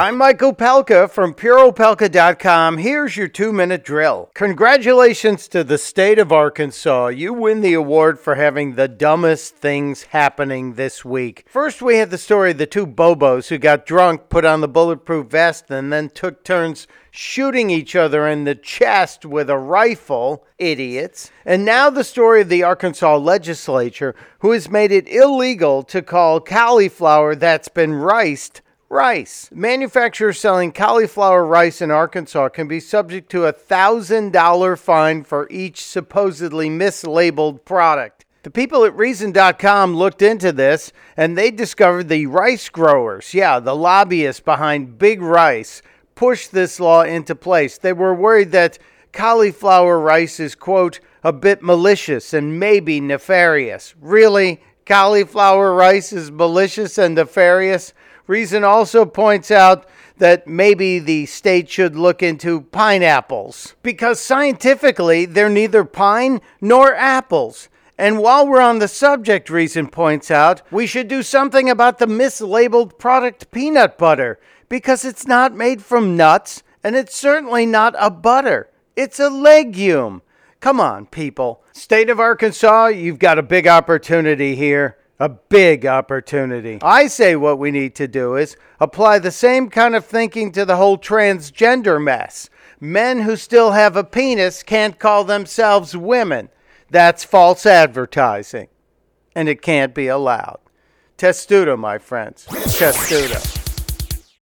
I'm Mike Opelka from PureOpelka.com. Here's your two minute drill. Congratulations to the state of Arkansas. You win the award for having the dumbest things happening this week. First, we had the story of the two Bobos who got drunk, put on the bulletproof vest, and then took turns shooting each other in the chest with a rifle. Idiots. And now the story of the Arkansas legislature who has made it illegal to call cauliflower that's been riced rice. Manufacturers selling cauliflower rice in Arkansas can be subject to a $1,000 fine for each supposedly mislabeled product. The people at Reason.com looked into this and they discovered the rice growers, yeah, the lobbyists behind Big Rice, pushed this law into place. They were worried that cauliflower rice is, quote, a bit malicious and maybe nefarious. Really? Cauliflower rice is malicious and nefarious? Reason also points out that maybe the state should look into pineapples because scientifically they're neither pine nor apples. And while we're on the subject, Reason points out, we should do something about the mislabeled product peanut butter because it's not made from nuts and it's certainly not a butter. It's a legume. Come on, people. State of Arkansas, you've got a big opportunity here a big opportunity. I say what we need to do is apply the same kind of thinking to the whole transgender mess. Men who still have a penis can't call themselves women. That's false advertising. And it can't be allowed. Testudo, my friends. Testudo.